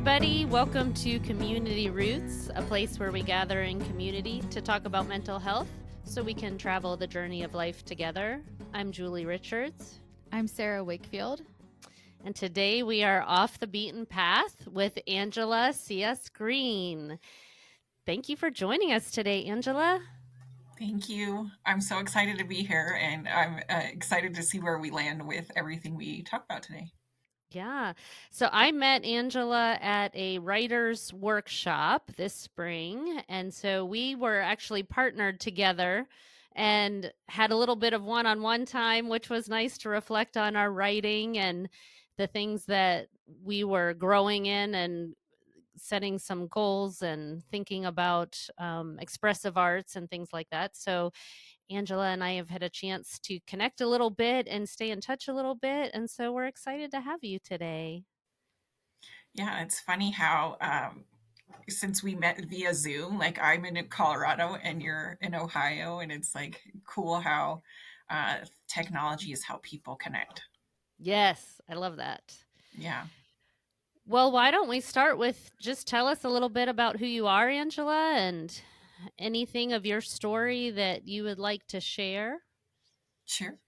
everybody. Welcome to Community Routes, a place where we gather in community to talk about mental health so we can travel the journey of life together. I'm Julie Richards. I'm Sarah Wakefield. And today we are off the beaten path with Angela Sillas Green. Thank you for joining us today, Angela. Thank you. I'm so excited to be here and I'm uh, excited to see where we land with everything we talk about today. Yeah. So I met Angela at a writer's workshop this spring. And so we were actually partnered together and had a little bit of one on one time, which was nice to reflect on our writing and the things that we were growing in and setting some goals and thinking about um, expressive arts and things like that. So Angela and I have had a chance to connect a little bit and stay in touch a little bit. And so we're excited to have you today. Yeah, it's funny how um, since we met via Zoom, like I'm in Colorado and you're in Ohio, and it's like cool how uh, technology is how people connect. Yes, I love that. Yeah. Well, why don't we start with just tell us a little bit about who you are, Angela, and anything of your story that you would like to share? Sure.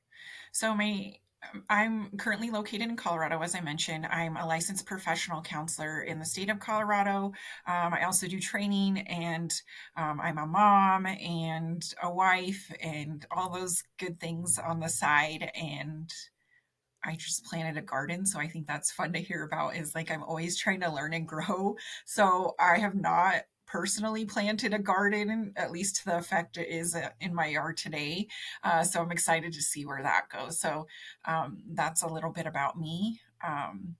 So my um, I'm currently located in Colorado, as I mentioned. I'm a licensed professional counselor in the state of Colorado. Um, I also do training, and um, I'm a mom and a wife, and all those good things on the side. And I just planted a garden, so I think that's fun to hear about. Is like I'm always trying to learn and grow. So I have not personally planted a garden, at least to the effect it is uh, in my yard today. Uh, so I'm excited to see where that goes. So um, that's a little bit about me. Um,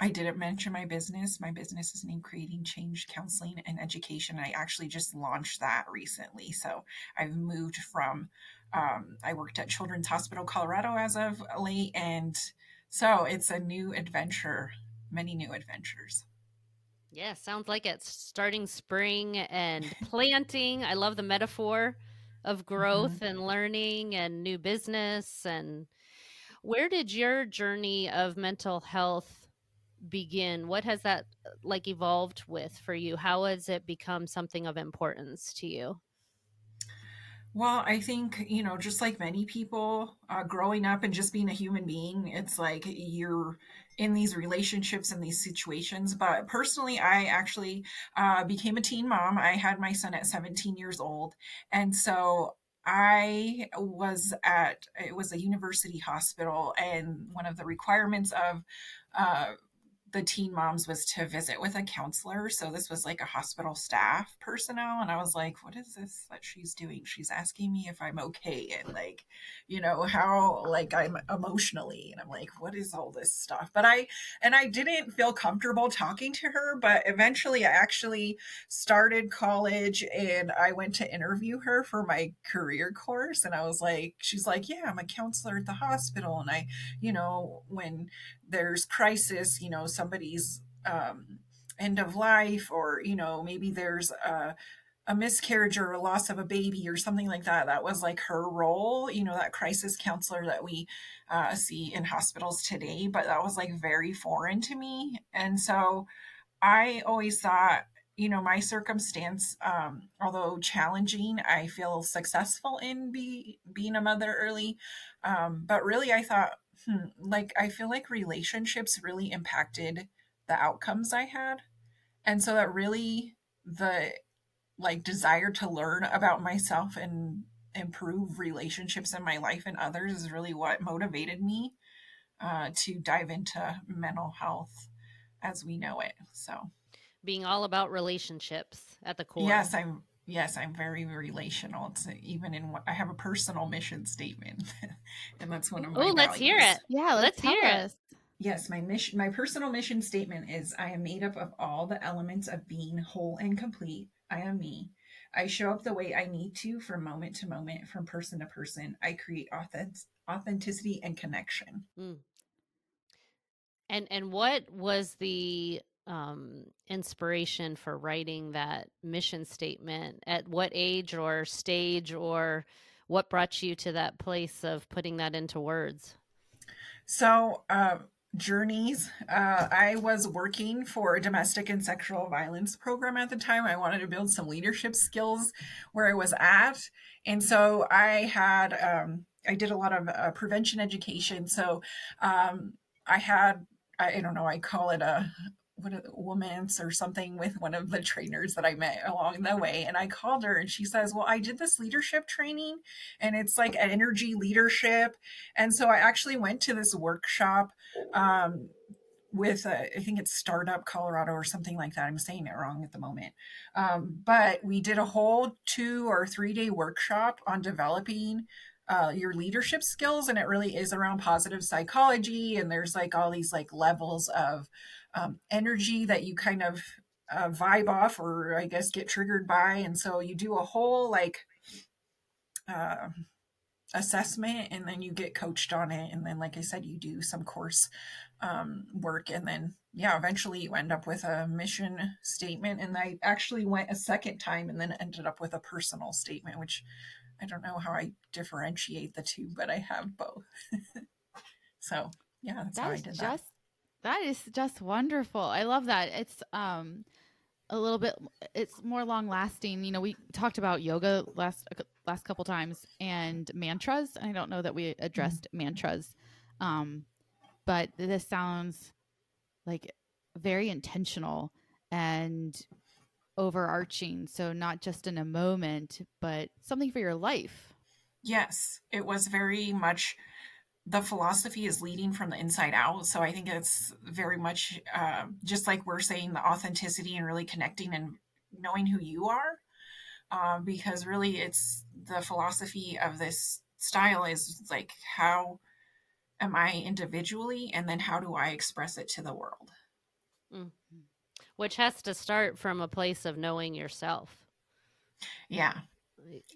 I didn't mention my business. My business is named Creating Change Counseling and Education. I actually just launched that recently. So I've moved from, um, I worked at Children's Hospital Colorado as of late. And so it's a new adventure, many new adventures. Yeah, sounds like it's starting spring and planting. I love the metaphor of growth mm-hmm. and learning and new business. And where did your journey of mental health begin? What has that uh, like evolved with for you? How has it become something of importance to you? Well, I think, you know, just like many people uh, growing up and just being a human being, it's like you're in these relationships and these situations. But personally, I actually uh, became a teen mom. I had my son at 17 years old. And so I was at, it was a university hospital, and one of the requirements of, uh, the teen moms was to visit with a counselor. So this was like a hospital staff personnel. And I was like, what is this that she's doing? She's asking me if I'm okay and like, you know, how like I'm emotionally. And I'm like, what is all this stuff? But I, and I didn't feel comfortable talking to her. But eventually I actually started college and I went to interview her for my career course. And I was like, she's like, yeah, I'm a counselor at the hospital. And I, you know, when there's crisis, you know, somebody's um, end of life, or you know, maybe there's a, a miscarriage or a loss of a baby or something like that. That was like her role, you know, that crisis counselor that we uh, see in hospitals today. But that was like very foreign to me, and so I always thought you know my circumstance um, although challenging i feel successful in be, being a mother early um, but really i thought hmm, like I feel like relationships really impacted the outcomes I had. And so that really the like desire to learn about myself and improve relationships in my life and others is really what motivated me uh, to dive into mental health as we know it. So being all about relationships at the core. Yes, I'm yes, I'm very relational. It's even in what I have a personal mission statement, and that's one of my. Oh, let's hear it. Yeah, let's, let's hear us. it. Yes, my mission, my personal mission statement is: I am made up of all the elements of being whole and complete. I am me. I show up the way I need to from moment to moment, from person to person. I create authentic, authenticity and connection. Mm. And and what was the um, inspiration for writing that mission statement? At what age or stage, or what brought you to that place of putting that into words? So, uh, journeys. Uh, I was working for a domestic and sexual violence program at the time. I wanted to build some leadership skills where I was at. And so I had, um, I did a lot of uh, prevention education. So um, I had, I, I, don't know, I call it a, what a woman's or something with one of the trainers that I met along the way. And I called her and she says, Well, I did this leadership training and it's like an energy leadership. And so I actually went to this workshop um, with, a, I think it's Startup Colorado or something like that. I'm saying it wrong at the moment. Um, but we did a whole two or three day workshop on developing uh, your leadership skills and it really is around positive psychology and there's like all these like levels of um, energy that you kind of uh, vibe off or I guess get triggered by. And so you do a whole like uh, assessment and then you get coached on it. And then, like I said, you do some course um, work. And then, yeah, eventually you end up with a mission statement. And I actually went a second time and then ended up with a personal statement, which I don't know how I differentiate the two, but I have both. so, yeah, that's, how I did just that. That is just wonderful. I love that. It's um a little bit it's more long lasting. You know, we talked about yoga last last couple times and mantras. I don't know that we addressed mm-hmm. mantras. Um but this sounds like very intentional and overarching. So not just in a moment, but something for your life. Yes, it was very much the philosophy is leading from the inside out. So I think it's very much uh, just like we're saying the authenticity and really connecting and knowing who you are. Uh, because really, it's the philosophy of this style is like, how am I individually? And then how do I express it to the world? Mm-hmm. Which has to start from a place of knowing yourself. Yeah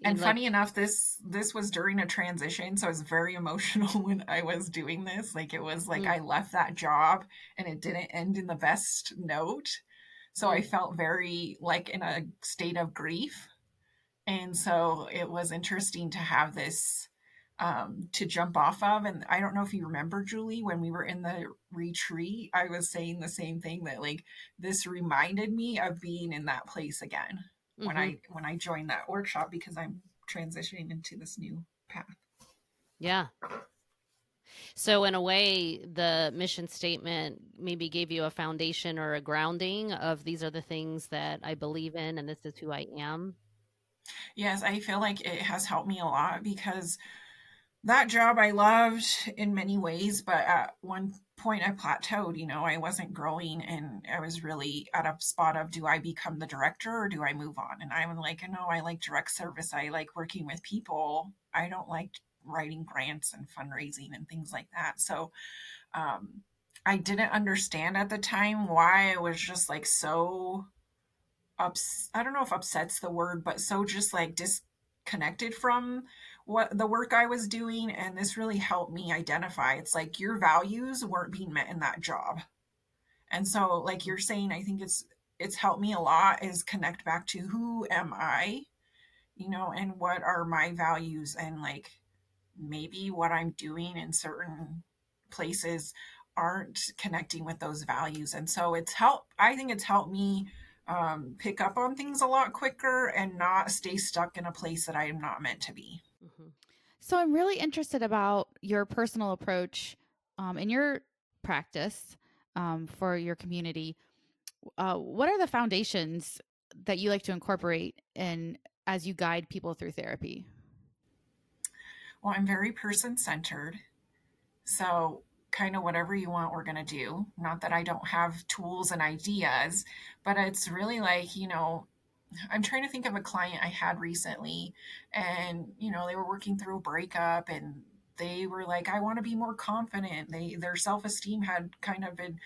and like, funny enough this this was during a transition so i was very emotional when i was doing this. Like it was like mm. i left that job and it didn't end in the best note. So mm. i felt very like in a state of grief. And so it was interesting to have this um, to jump off of. And i don't know if you remember julie when we were in the retreat i was saying the same thing that like this reminded me of being in that place again mm-hmm. when I when I joined that workshop because I'm transitioning into this new path. Yeah. So in a way, the mission statement maybe gave you a foundation or a grounding of these are the things that I believe in and this is who I am. Yes, I feel like it has helped me a lot because that job I loved in many ways, but at one point I plateaued, you know, I wasn't growing and I was really at a spot of do I become the director or do I move on? And I'm like, no, I like direct service. I like working with people. I don't like writing grants and fundraising and things like that. So um, I didn't understand at the time why I was just like so ups I don't know if upset's the word, but so just like disconnected from what the work I was doing. And this really helped me identify it's like your values weren't being met in that job. And so, like you're saying, I think it's it's helped me a lot is connect back to who am I, you know, and what are my values and like maybe what I'm doing in certain places aren't connecting with those values. And so it's helped I think it's helped me um, pick up on things a lot quicker and not stay stuck in a place that I am not meant to be. So I'm really interested about your personal approach um, in your practice um, for your community. Uh, what are the foundations that you like to incorporate in as you guide people through therapy? Well, I'm very person centered. So, kind of whatever you want, we're going to do. Not that I don't have tools and ideas, but it's really like, you know, I'm trying to think of a client I had recently, and you know they were working through a breakup, and they were like, "I want to be more confident." They their self esteem had kind of been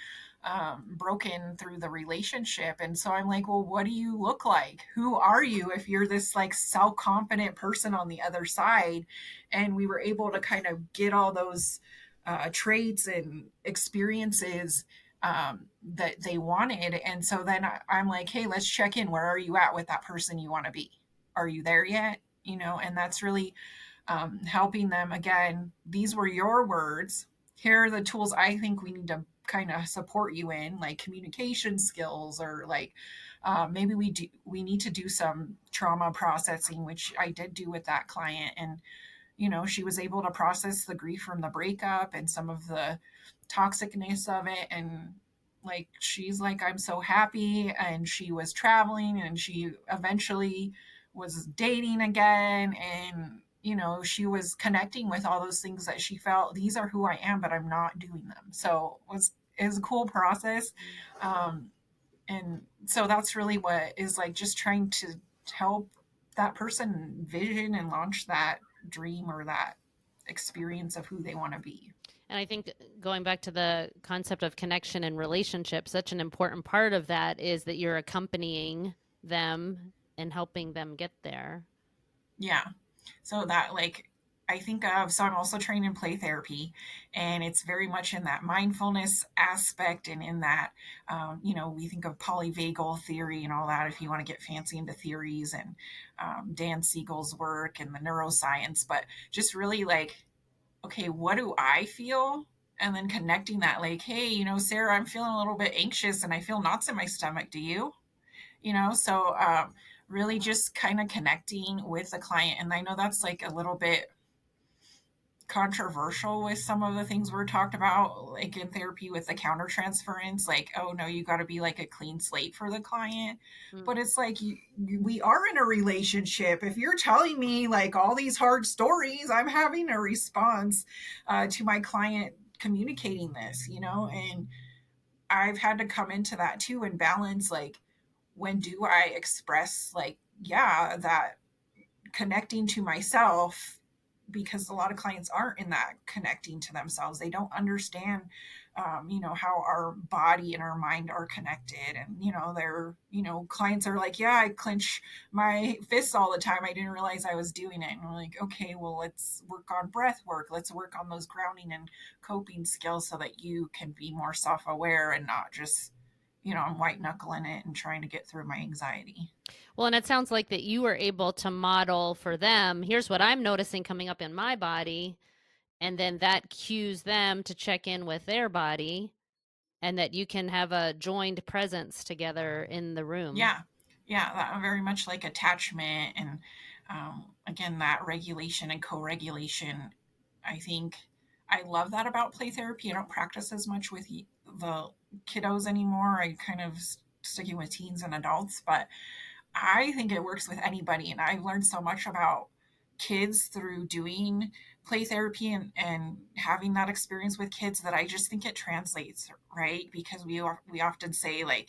um, broken through the relationship, and so I'm like, "Well, what do you look like? Who are you if you're this like self confident person on the other side?" And we were able to kind of get all those uh, traits and experiences um, that they wanted. And so then I, I'm like, hey, let's check in. Where are you at with that person you want to be? Are you there yet? You know, and that's really um, helping them. Again, these were your words. here are the tools I think we need to kind of support you in, like communication skills, or like uh, maybe we do we need to do some trauma processing, which I did do with that client, and you know she was able to process the grief from the breakup and some of the toxicness of it, and like she's like I'm so happy, and she was traveling, and she eventually was dating again, and you know she was connecting with all those things that she felt these are who i am but i'm not doing them. So it was it was a cool process um and so that's really what is like just trying to help that person vision and launch that dream or that experience of who they want to be and I think going back to the concept of connection and relationship, such an important part of that is that you're accompanying them and helping them get there. Yeah. So that like I think of so I'm also trained in play therapy, and it's very much in that mindfulness aspect and in that um, you know we think of polyvagal theory and all that if you want to get fancy into theories and um, Dan Siegel's work and the neuroscience, but just really like okay, what do I feel? And then connecting that, like, hey, you know, Sarah, I'm feeling a little bit anxious and I feel knots in my stomach. Do you? You know, so um, really just kind of connecting with the client. And I know that's like a little bit controversial with some of the things we're talked about, like in therapy with the counter transference, like, oh no, you got to be like a clean slate for the client. Mm-hmm. But it's like, you, we are in a relationship. If you're telling me like all these hard stories, I'm having a response uh, to my client communicating this, you know, and I've had to come into that too and balance like, when do I express like, yeah, that connecting to myself because a lot of clients aren't in that connecting to themselves. They don't understand, um, you know, how our body and our mind are connected. And, you know, they're, you know, clients are like, yeah, I clench my fists all the time. I didn't realize I was doing it. And we're like, okay, well, let's work on breath work. Let's work on those grounding and coping skills so that you can be more self aware and not just you know, I'm white knuckling it and trying to get through my anxiety. Well, and it sounds like that you were able to model for them. Here's what I'm noticing coming up in my body. And then that cues them to check in with their body and that you can have a joined presence together in the room. Yeah. Yeah. That very much like attachment and, um, again, that regulation and co regulation. I think I love that about play therapy. I don't practice as much with the kiddos anymore. I kind of sticking with teens and adults, but I think it works with anybody. And I've learned so much about kids through doing play therapy and, and having that experience with kids that I just think it translates, right? Because we we often say like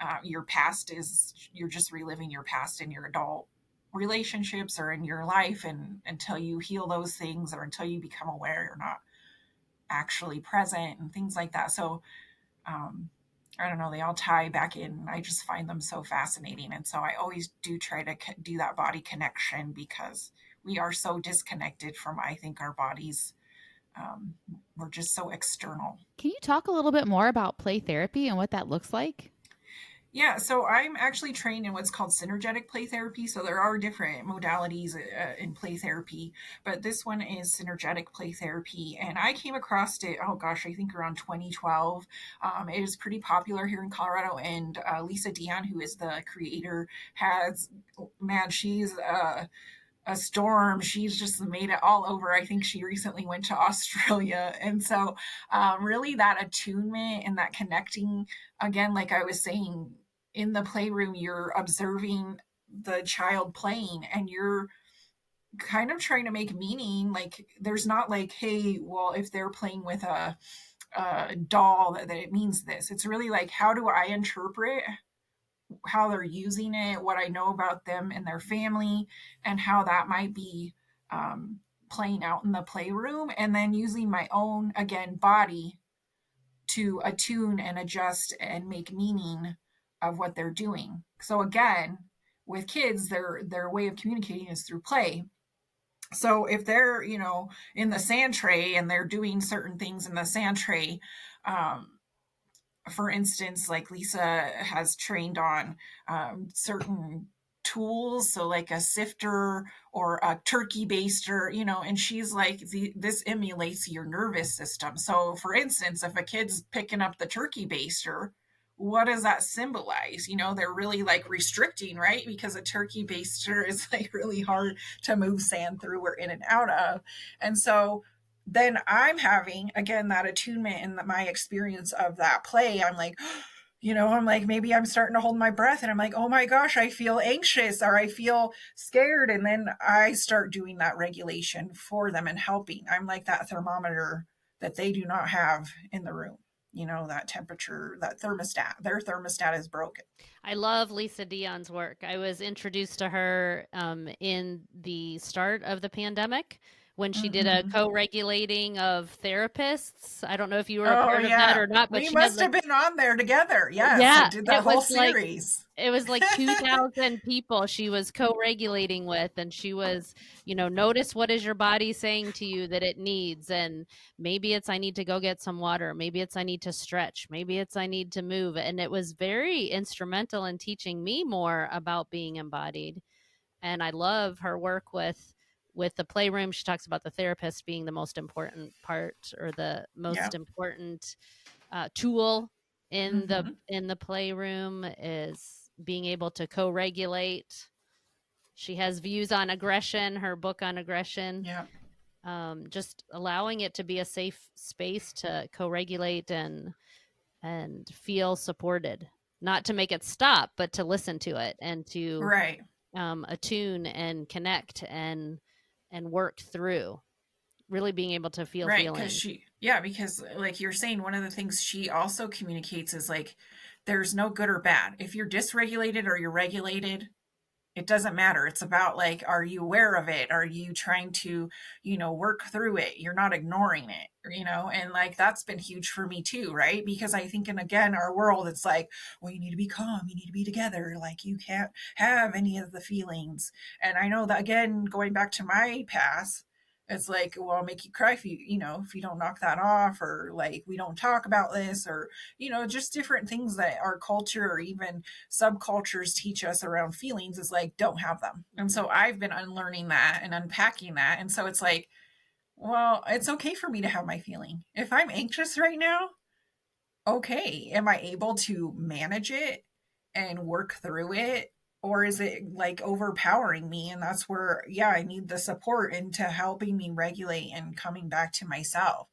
uh, your past is you're just reliving your past in your adult relationships or in your life and until you heal those things or until you become aware you're not actually present and things like that so um, I don't know, they all tie back in. I just find them so fascinating. And so I always do try to do that body connection because we are so disconnected from, I think, our bodies. Um, we're just so external. Can you talk a little bit more about play therapy and what that looks like? Yeah, so I'm actually trained in what's called synergetic play therapy. So there are different modalities uh, in play therapy, but this one is synergetic play therapy. And I came across it, oh gosh, I think around 2012. Um, it is pretty popular here in Colorado. And uh, Lisa Dion, who is the creator, has, man, she's. Uh, a storm. She's just made it all over. I think she recently went to Australia. And so, um, really, that attunement and that connecting, again, like I was saying, in the playroom, you're observing the child playing and you're kind of trying to make meaning. Like, there's not like, hey, well, if they're playing with a, a doll, that, that it means this. It's really like, how do I interpret how they're using it, what I know about them and their family, and how that might be um, playing out in the playroom, and then using my own, again, body to attune and adjust and make meaning of what they're doing. So again, with kids, their their way of communicating is through play. So if they're, you know, in the sand tray and they're doing certain things in the sand tray, um, for instance, like Lisa has trained on um, certain tools so like a sifter or a turkey baster you know and she's like this emulates your nervous system. So for instance if a kid's picking up the turkey baster what does that symbolize? You know they're really like restricting right? Because a turkey baster is like really hard to move sand through or in and out of. And so then i'm having again that attunement and my experience of that play. I'm like you know i'm like maybe i'm starting to hold my breath and i'm like oh my gosh i feel anxious or i feel scared. And then i start doing that regulation for them and helping. I'm like that thermometer that they do not have in the room you know that temperature that thermostat their thermostat is broken. I love lisa dion's work. I was introduced to her um, in the start of the pandemic when she mm-hmm. did a mm-hmm. co-regulating of therapists. I don't know if you were a oh, part yeah. of that or not, but we must have like, been on there together. Yes, yeah, did that whole series. Like, it was like two thousand people she was co-regulating with, and she was, you know, notice what is your body saying to you that it needs, and maybe it's I need to go get some water, maybe it's I need to stretch, maybe it's I need to move, and it was very instrumental in teaching me more about being embodied, and I love her work with with the playroom she talks about the therapist being the most important part or the most yeah. important uh, tool in mm-hmm. the in the playroom is being able to co-regulate she has views on aggression her book on aggression yeah um, just allowing it to be a safe space to co-regulate and and feel supported not to make it stop but to listen to it and to right um, attune and connect and and work through really being able to feel right, feelings. She, yeah, because like you're saying, one of the things she also communicates is like there's no good or bad. If you're dysregulated or you're regulated, it doesn't matter. It's about like are you aware of it? Are you trying to you know work through it? You're not ignoring it you know? And like that's been huge for me too right? Because i think in again our world it's like well you need to be calm. You need to be together. Like you can't have any of the feelings. And i know that again going back to my past it's like well I'll make you cry if you you know if you don't knock that off or like we don't talk about this or you know just different things that our culture or even subcultures teach us around feelings is like don't have them. And so i've been unlearning that and unpacking that. And so it's like well it's okay for me to have my feeling. If i'm anxious right now okay. Am i able to manage it and work through it or is it like overpowering me? And that's where yeah i need the support into helping me regulate and coming back to myself.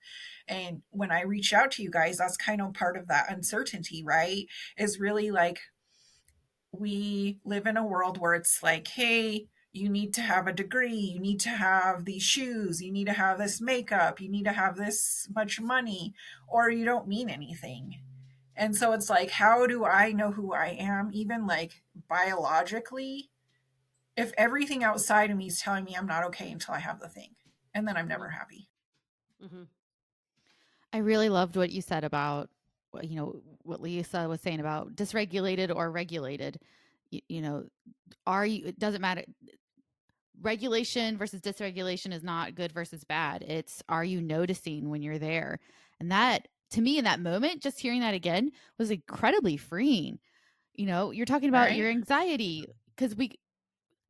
And when i reach out to you guys that's kind of part of that uncertainty right? Is really like we live in a world where it's like hey you need to have a degree you need to have these shoes you need to have this makeup you need to have this much money or you don't mean anything. And so it's like, how do I know who I am, even like biologically, if everything outside of me is telling me I'm not okay until I have the thing? And then I'm never happy. Mm-hmm. I really loved what you said about, you know, what Lisa was saying about dysregulated or regulated. You, you know, are you, it doesn't matter. Regulation versus dysregulation is not good versus bad. It's are you noticing when you're there? And that to me in that moment, just hearing that again was incredibly freeing. You know, you're talking about right. your anxiety because we,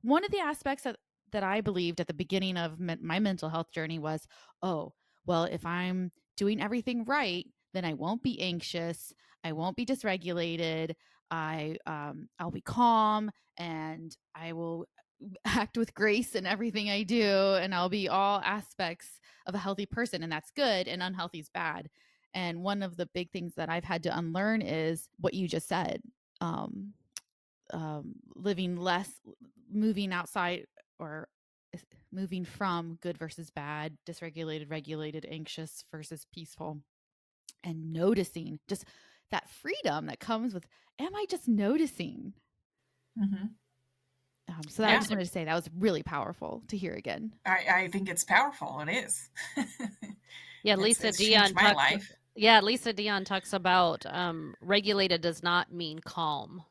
one of the aspects that, that I believed at the beginning of my mental health journey was, oh, well, if I'm doing everything right, then I won't be anxious. I won't be dysregulated. I um, I'll be calm and I will act with grace in everything I do, and I'll be all aspects of a healthy person, and that's good, and unhealthy is bad. And one of the big things that I've had to unlearn is what you just said um, um, living less, moving outside or moving from good versus bad, dysregulated, regulated, anxious versus peaceful, and noticing just that freedom that comes with, am I just noticing? Mm-hmm. Um, so that yeah. I just wanted to say that was really powerful to hear again. I, I think it's powerful. It is. yeah, Lisa it's, it's Dion. My talked, life. Yeah, Lisa Dion talks about um, regulated does not mean calm.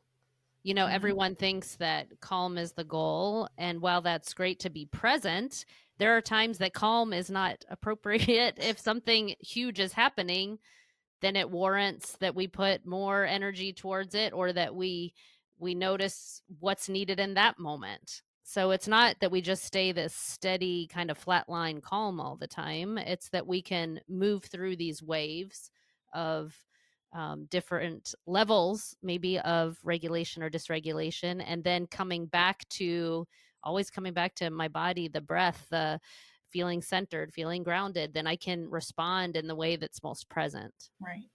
You know, mm-hmm. everyone thinks that calm is the goal. And while that's great to be present, there are times that calm is not appropriate. if something huge is happening, then it warrants that we put more energy towards it or that we we notice what's needed in that moment. So it's not that we just stay this steady kind of flat line calm all the time. It's that we can move through these waves of um, different levels, maybe of regulation or dysregulation, and then coming back to always coming back to my body, the breath, the feeling centered, feeling grounded, then I can respond in the way that's most present. Right.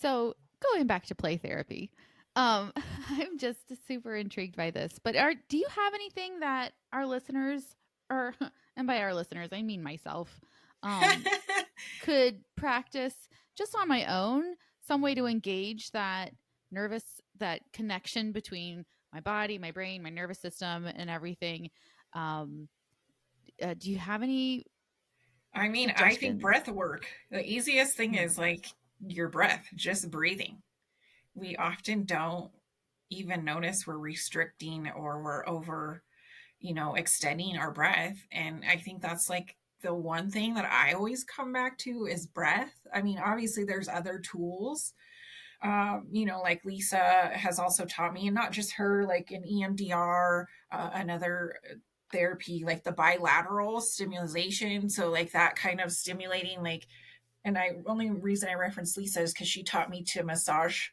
So going back to play therapy, um, I'm just super intrigued by this. But are do you have anything that our listeners, or and by our listeners I mean myself, um, could practice just on my own? Some way to engage that nervous that connection between my body, my brain, my nervous system, and everything. Um, uh, do you have any? I mean, I think breath work. The easiest thing mm. is like your breath, just breathing. We often don't even notice we're restricting or we're over, you know, extending our breath. And I think that's like the one thing that I always come back to is breath. I mean, obviously, there's other tools um, you know, like Lisa has also taught me, and not just her, like in EMDR, uh, another therapy, like the bilateral stimulation. So, like that kind of stimulating, like, and I only reason I reference Lisa is because she taught me to massage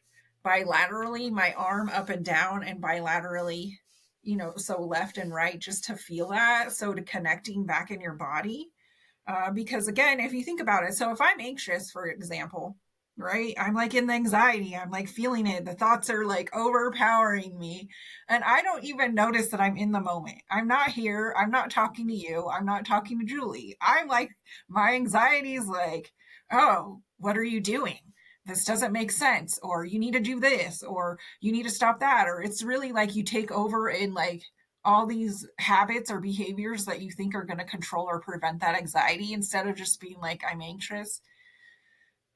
bilaterally my arm up and down and bilaterally, you know, so left and right just to feel that. So, to connecting back in your body. Uh, because again, if you think about it, so if I'm anxious, for example, right? I'm like in the anxiety. I'm like feeling it. The thoughts are like overpowering me. And I don't even notice that I'm in the moment. I'm not here. I'm not talking to you. I'm not talking to Julie. I'm like, my anxiety is like, oh, what are you doing? This doesn't make sense. Or you need to do this. Or you need to stop that. Or it's really like you take over in like, all these habits or behaviors that you think are going to control or prevent that anxiety instead of just being like, I'm anxious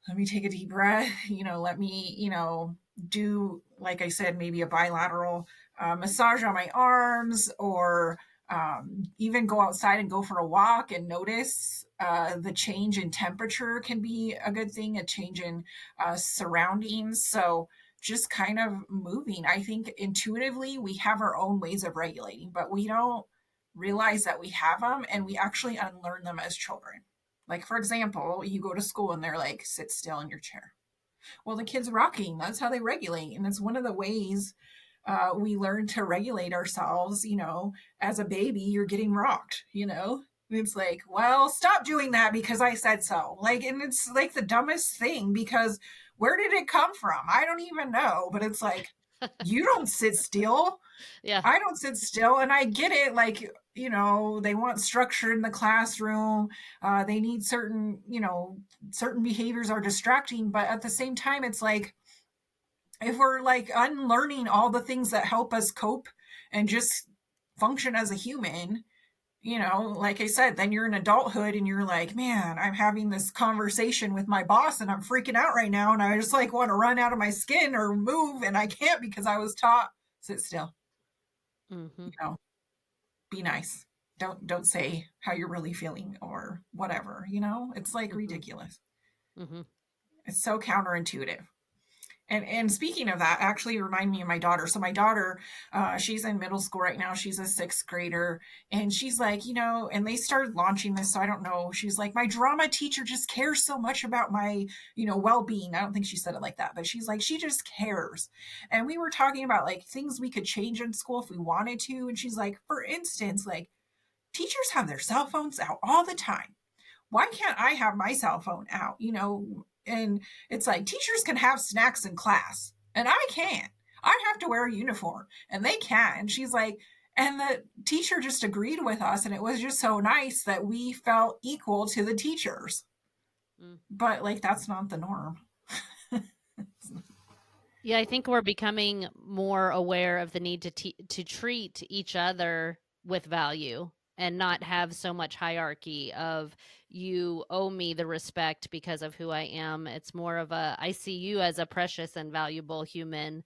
let me take a deep breath you know let me you know do like i said maybe a bilateral uh, massage on my arms or um, even go outside and go for a walk and notice uh, the change in temperature can be a good thing a change in uh, surroundings so just kind of moving i think intuitively we have our own ways of regulating but we don't realize that we have them and we actually unlearn them as children like, for example, you go to school and they're like, sit still in your chair. Well, the kid's rocking. That's how they regulate. And it's one of the ways uh, we learn to regulate ourselves. You know, as a baby, you're getting rocked, you know? It's like, well, stop doing that because I said so. Like, and it's like the dumbest thing because where did it come from? I don't even know. But it's like, you don't sit still. Yeah. I don't sit still. And I get it. Like, you know they want structure in the classroom uh, they need certain you know certain behaviors are distracting but at the same time it's like if we're like unlearning all the things that help us cope and just function as a human you know like i said then you're in adulthood and you're like man i'm having this conversation with my boss and i'm freaking out right now and i just like want to run out of my skin or move and i can't because i was taught sit still mm-hmm. you know be nice don't don't say how you're really feeling or whatever you know it's like mm-hmm. ridiculous mm-hmm. it's so counterintuitive and and speaking of that, actually remind me of my daughter. So my daughter, uh, she's in middle school right now. She's a sixth grader, and she's like, you know, and they started launching this. So I don't know. She's like, my drama teacher just cares so much about my, you know, well being. I don't think she said it like that, but she's like, she just cares. And we were talking about like things we could change in school if we wanted to. And she's like, for instance, like teachers have their cell phones out all the time why can't I have my cell phone out? You know, and it's like teachers can have snacks in class and I can't. I have to wear a uniform and they can't. And she's like, and the teacher just agreed with us. And it was just so nice that we felt equal to the teachers. Mm. But like, that's not the norm. yeah, I think we're becoming more aware of the need to, te- to treat each other with value and not have so much hierarchy of you owe me the respect because of who I am. It's more of a I see you as a precious and valuable human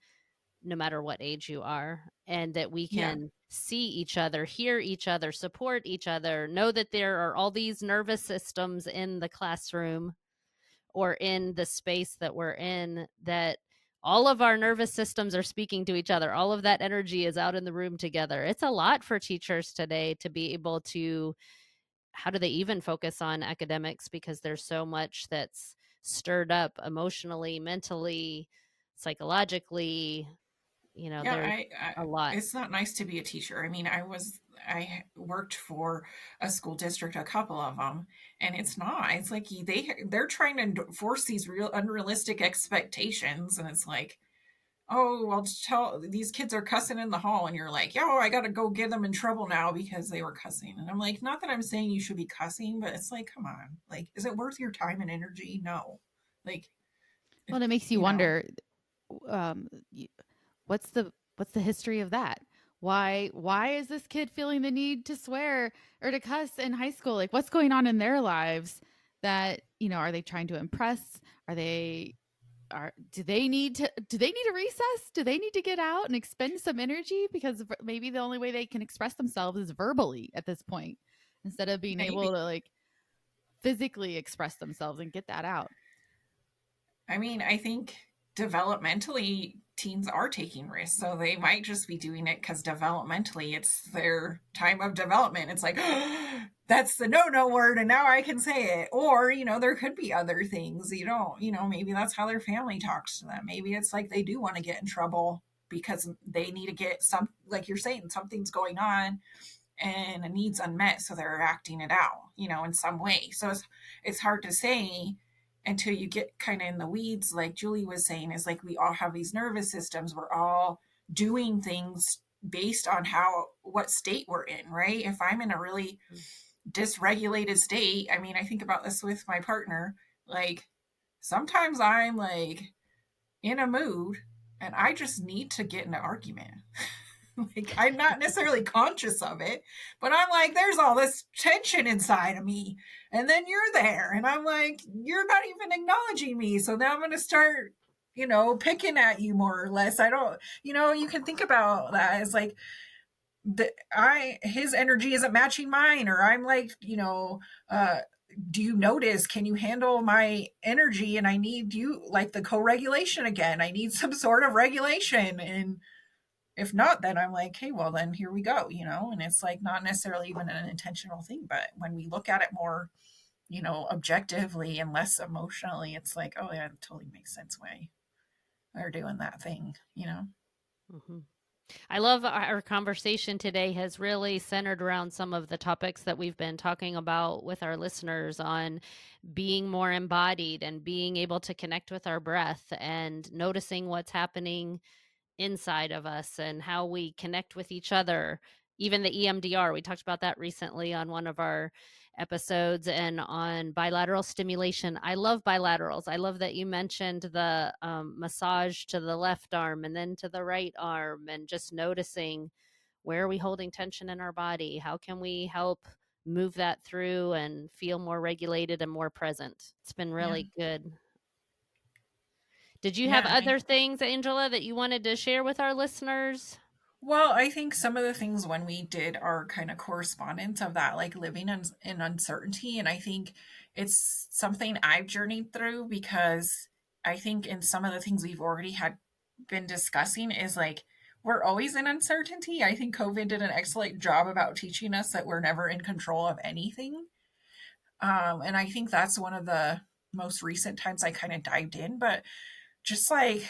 no matter what age you are and that we can yeah. see each other, hear each other, support each other, know that there are all these nervous systems in the classroom or in the space that we're in that all of our nervous systems are speaking to each other. All of that energy is out in the room together. It's a lot for teachers today to be able to how do they even focus on academics because there's so much that's stirred up emotionally, mentally, psychologically, you know, yeah, I, I, a lot. It's not nice to be a teacher. I mean, I was I worked for a school district, a couple of them, and it's not. It's like they they're trying to force these real unrealistic expectations, and it's like, oh, well, tell these kids are cussing in the hall, and you're like, yo, I got to go get them in trouble now because they were cussing, and I'm like, not that I'm saying you should be cussing, but it's like, come on, like, is it worth your time and energy? No, like, well, it makes you, you wonder, know. um, what's the what's the history of that? Why why is this kid feeling the need to swear or to cuss in high school? Like what's going on in their lives that you know are they trying to impress? Are they are do they need to do they need a recess? Do they need to get out and expend some energy? Because maybe the only way they can express themselves is verbally at this point instead of being maybe. able to like physically express themselves and get that out. I mean i think developmentally teens are taking risks so they might just be doing it because developmentally it's their time of development. It's like that's the no no word and now i can say it. Or you know there could be other things you know you know maybe that's how their family talks to them. Maybe it's like they do want to get in trouble because they need to get some like you're saying something's going on and a needs unmet so they're acting it out you know in some way. So it's it's hard to say until you get kind of in the weeds like julie was saying is like we all have these nervous systems. We're all doing things based on how what state we're in right? If i'm in a really dysregulated state i mean i think about this with my partner like sometimes i'm like in a mood and i just need to get in an argument like I'm not necessarily conscious of it, but I'm like, there's all this tension inside of me. And then you're there, and I'm like, you're not even acknowledging me. So now I'm gonna start, you know, picking at you more or less. I don't, you know, you can think about that as like the I his energy isn't matching mine, or I'm like, you know, uh do you notice can you handle my energy and i need you like the co-regulation again i need some sort of regulation and if not then i'm like hey well then here we go you know and it's like not necessarily even an intentional thing but when we look at it more you know objectively and less emotionally it's like oh yeah it totally makes sense why they're doing that thing you know mm-hmm. I love our conversation today has really centered around some of the topics that we've been talking about with our listeners on being more embodied and being able to connect with our breath and noticing what's happening inside of us and how we connect with each other even the emdr we talked about that recently on one of our episodes and on bilateral stimulation. I love bilaterals. I love that you mentioned the um, massage to the left arm and then to the right arm and just noticing where are we holding tension in our body? How can we help move that through and feel more regulated and more present? It's been really yeah. good did you yeah, have other things, Angela, that you wanted to share with our listeners? Well, I think some of the things when we did our kind of correspondence of that, like living in, in uncertainty, and I think it's something I've journeyed through because I think in some of the things we've already had been discussing is like we're always in uncertainty. I think COVID did an excellent job about teaching us that we're never in control of anything. Um, and I think that's one of the most recent times I kind of dived in. But just like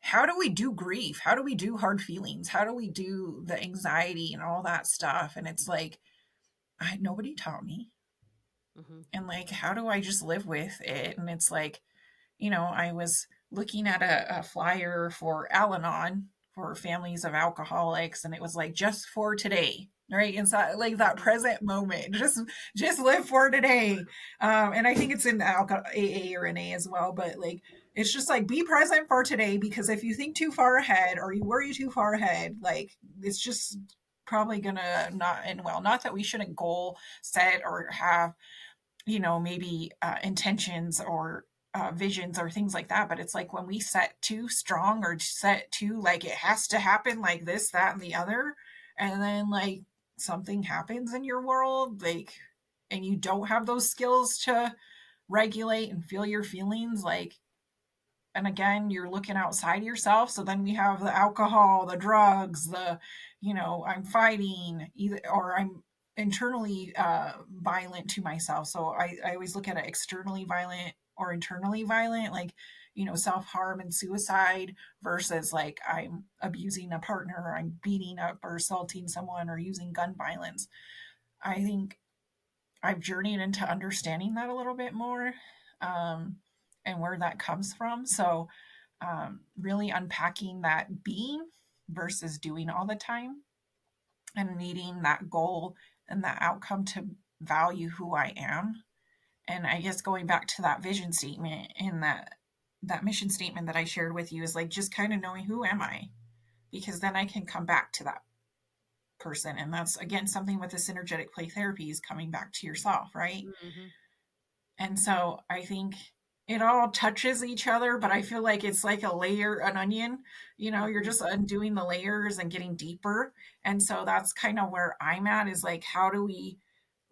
how do we do grief? How do we do hard feelings? How do we do the anxiety and all that stuff? And it's like I, nobody taught me. Mm-hmm. and like how do i just live with it? And it's like you know i was looking at a, a flyer for al-anon for families of alcoholics and it was like just for today right? Inside like that present moment just just live for today. Um and i think it's in alcohol aa or na as well but like it's just like be present for today because if you think too far ahead or you worry too far ahead, like it's just probably gonna not end well. Not that we shouldn't goal set or have, you know, maybe uh, intentions or uh, visions or things like that. But it's like when we set too strong or set too like it has to happen like this, that, and the other, and then like something happens in your world, like, and you don't have those skills to regulate and feel your feelings, like and again you're looking outside yourself so then we have the alcohol the drugs the you know i'm fighting either or i'm internally uh violent to myself. So i i always look at it externally violent or internally violent like you know self-harm and suicide versus like i'm abusing a partner or i'm beating up or assaulting someone or using gun violence. I think i've journeyed into understanding that a little bit more um, and where that comes from so um, really unpacking that being versus doing all the time and needing that goal and that outcome to value who i am and i guess going back to that vision statement and that that mission statement that I shared with you is like just kind of knowing who am I? Because then I can come back to that person. And that's again something with the synergetic play therapy is coming back to yourself, right? Mm-hmm. And so I think it all touches each other, but I feel like it's like a layer, an onion. You know, you're just undoing the layers and getting deeper. And so that's kind of where I'm at is like, how do we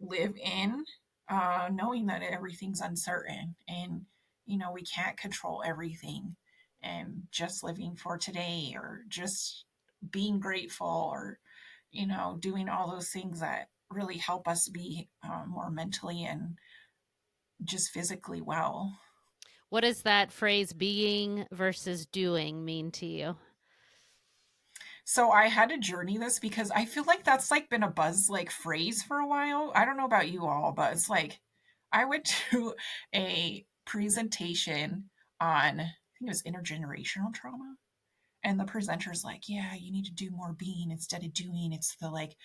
live in uh, knowing that everything's uncertain and you know, we can't control everything and just living for today or just being grateful or, you know, doing all those things that really help us be uh, more mentally and just physically well. What does that phrase being versus doing mean to you? So I had to journey this because I feel like that's like been a buzz like phrase for a while. I don't know about you all, but it's like I went to a presentation on, I think it was intergenerational trauma. And the presenter's like, yeah, you need to do more being instead of doing. It's the like,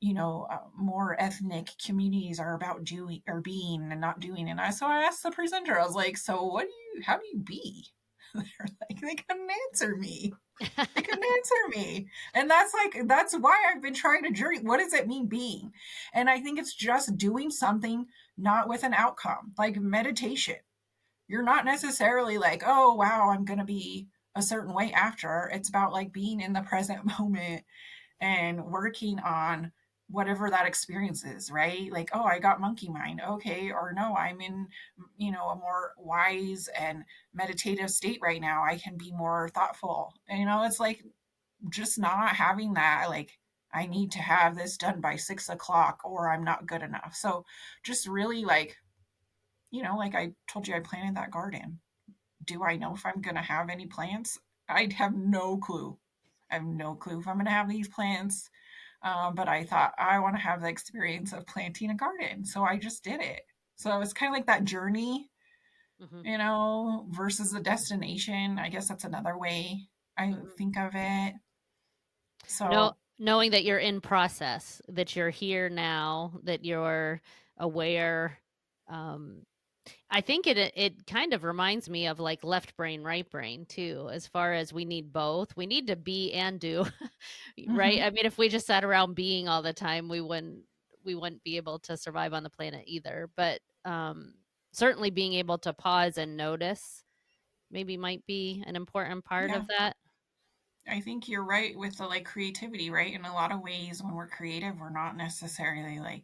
you know, uh, more ethnic communities are about doing or being and not doing. And I, so I asked the presenter, I was like, so what do you, how do you be? They're like, they couldn't answer me. They couldn't answer me. And that's like, that's why I've been trying to journey. What does it mean being? And I think it's just doing something not with an outcome, like meditation you're not necessarily like, oh, wow, I'm going to be a certain way after. It's about like being in the present moment and working on whatever that experience is, right? Like, oh, I got monkey mind. Okay. Or no, I'm in, you know, a more wise and meditative state right now. I can be more thoughtful. And, you know, it's like just not having that, like, I need to have this done by six o'clock or I'm not good enough. So just really like you know, like I told you, I planted that garden. Do I know if I'm going to have any plants? I'd have no clue. I have no clue if I'm going to have these plants. Um, but I thought I want to have the experience of planting a garden. So I just did it. So it's kind of like that journey, mm-hmm. you know, versus the destination. I guess that's another way I mm-hmm. think of it. So no, knowing that you're in process, that you're here now, that you're aware um, I think it it kind of reminds me of like left brain, right brain too, as far as we need both. We need to be and do, right? Mm-hmm. I mean, if we just sat around being all the time, we wouldn't we wouldn't be able to survive on the planet either. But um, certainly being able to pause and notice maybe might be an important part yeah. of that. I think you're right with the like creativity, right? In a lot of ways, when we're creative, we're not necessarily like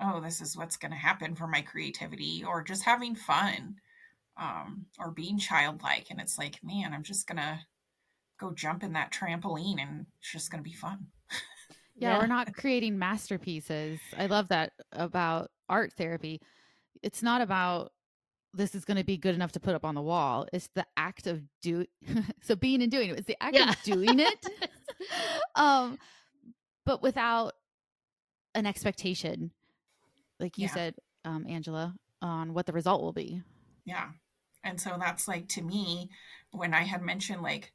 oh, this is what's going to happen for my creativity, or just having fun, um, or being childlike. And it's like, man, I'm just going to go jump in that trampoline and it's just going to be fun. yeah, yeah, we're not creating masterpieces. I love that about art therapy. It's not about this is going to be good enough to put up on the wall. It's the act of do so being and doing it. It's the act yeah. of doing it. um but without an expectation like you yeah. said, um, Angela, on what the result will be. Yeah. And so that's like to me, when I had mentioned like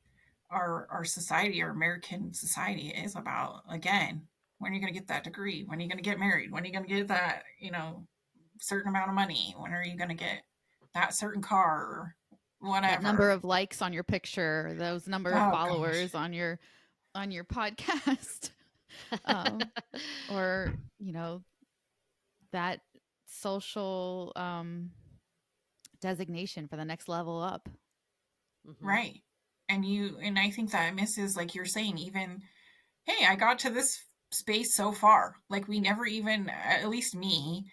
our our society, our American society is about again, when are you gonna get that degree? When are you gonna get married? When are you gonna get that, you know, certain amount of money? When are you gonna get that certain car or whatever? That number of likes on your picture, those number of oh, followers gosh. on your on your podcast. um, or you know that social um, designation for the next level up. Mm-hmm. Right. And you, and I think that misses, like you're saying, even, hey, I got to this space so far. Like we never even, at least me,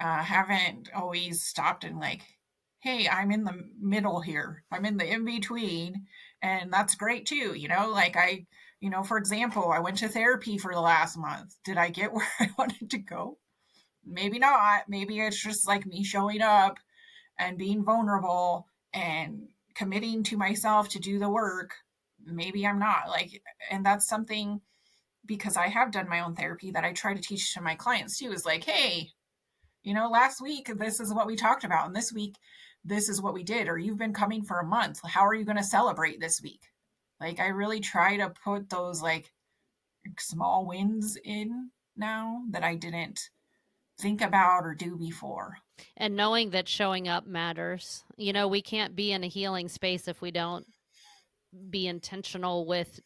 uh, haven't always stopped and like, hey, I'm in the middle here. I'm in the in between. And that's great too. You know, like I, you know, for example, I went to therapy for the last month. Did I get where I wanted to go? Maybe not. Maybe it's just like me showing up and being vulnerable and committing to myself to do the work. Maybe I'm not. Like, and that's something because I have done my own therapy that I try to teach to my clients too is like, hey, you know, last week, this is what we talked about. And this week, this is what we did. Or you've been coming for a month. How are you going to celebrate this week? Like, I really try to put those like small wins in now that I didn't think about or do before. And knowing that showing up matters. You know, we can't be in a healing space if we don't be intentional with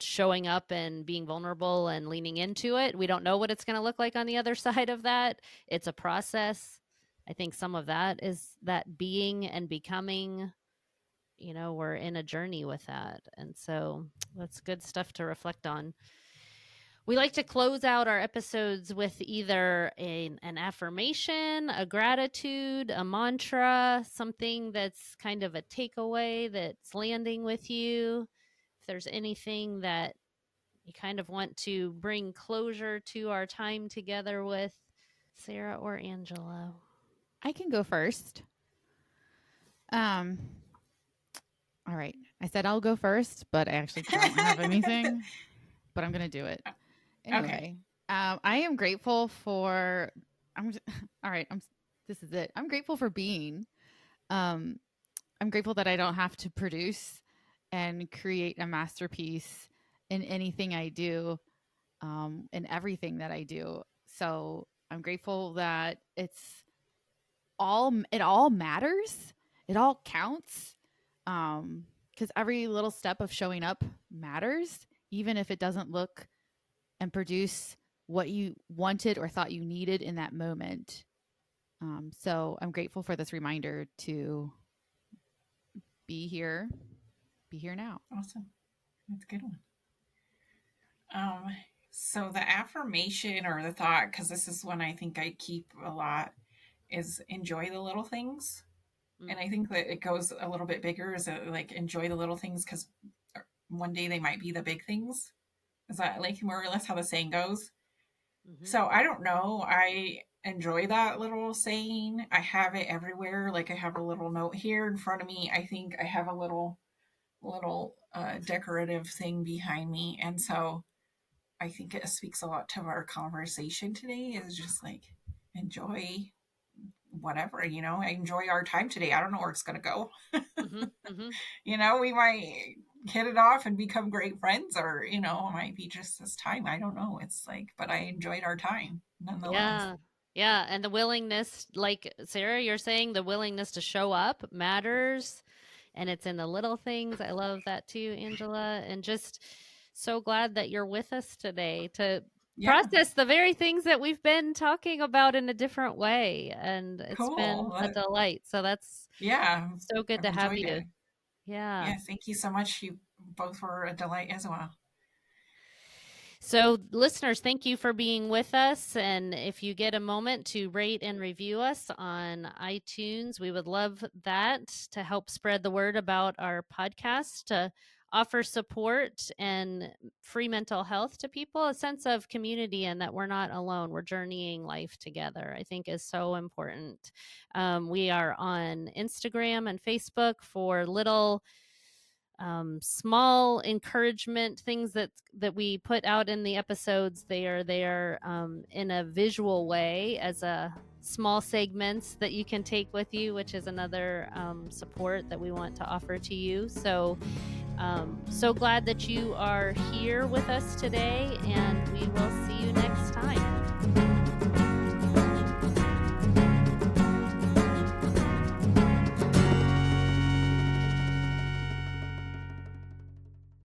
showing up and being vulnerable and leaning into it. We don't know what it's going to look like on the other side of that. It's a process. I think some of that is that being and becoming, you know, we're in a journey with that. And so that's good stuff to reflect on. We like to close out our episodes with either a, an affirmation, a gratitude, a mantra, something that's kind of a takeaway that's landing with you If there's anything that you kind of want to bring closure to our time together with Sarah or Angela. I can go first. Um all right. I said I'll go first, but I actually don't have anything. But I'm gonna do it. Anyway. Okay. Um, I am grateful for I'm just, all right, I'm this is it. I'm grateful for being. Um I'm grateful that I don't have to produce and create a masterpiece in anything I do, um, in everything that I do. So I'm grateful that it's all it all matters. It all counts. Um, because every little step of showing up matters, even if it doesn't look and produce what you wanted or thought you needed in that moment. Um, so I'm grateful for this reminder to be here be here now. Awesome. That's a good one. Um, so the affirmation or the thought, because this is one I think I keep a lot, is enjoy the little things. Mm-hmm. And I think that it goes a little bit bigger is that like enjoy the little things because one day they might be the big things. Is that like more or less how the saying goes? Mm-hmm. So I don't know. I enjoy that little saying. I have it everywhere. Like I have a little note here in front of me. I think I have a little little uh, decorative thing behind me. And so I think it speaks a lot to our conversation today is just like enjoy whatever, you know, enjoy our time today. I don't know where it's going to go. mm-hmm, mm-hmm. You know, we might hit it off and become great friends or, you know, it might be just this time. I don't know. It's like, but I enjoyed our time nonetheless. Yeah. Yeah. And the willingness, like Sarah, you're saying the willingness to show up matters and it's in the little things. I love that too, Angela. And just so glad that you're with us today to yeah. process the very things that we've been talking about in a different way. And it's cool. been a uh delight. So that's yeah, so good I've to have you. It. Yeah. Yeah. Thank you so much. You both were a delight as well. So, listeners, thank you for being with us. And if you get a moment to rate and review us on iTunes, we would love that to help spread the word about our podcast, to offer support and free mental health to people, a sense of community, and that we're not alone. We're journeying life together, I think is so important. Um, we are on Instagram and Facebook for little um, small encouragement things that that we put out in the episodes they are there um, in a visual way as a small segments that you can take with you which is another um, support that we want to offer to you so um, so glad that you are here with us today and we will see you next time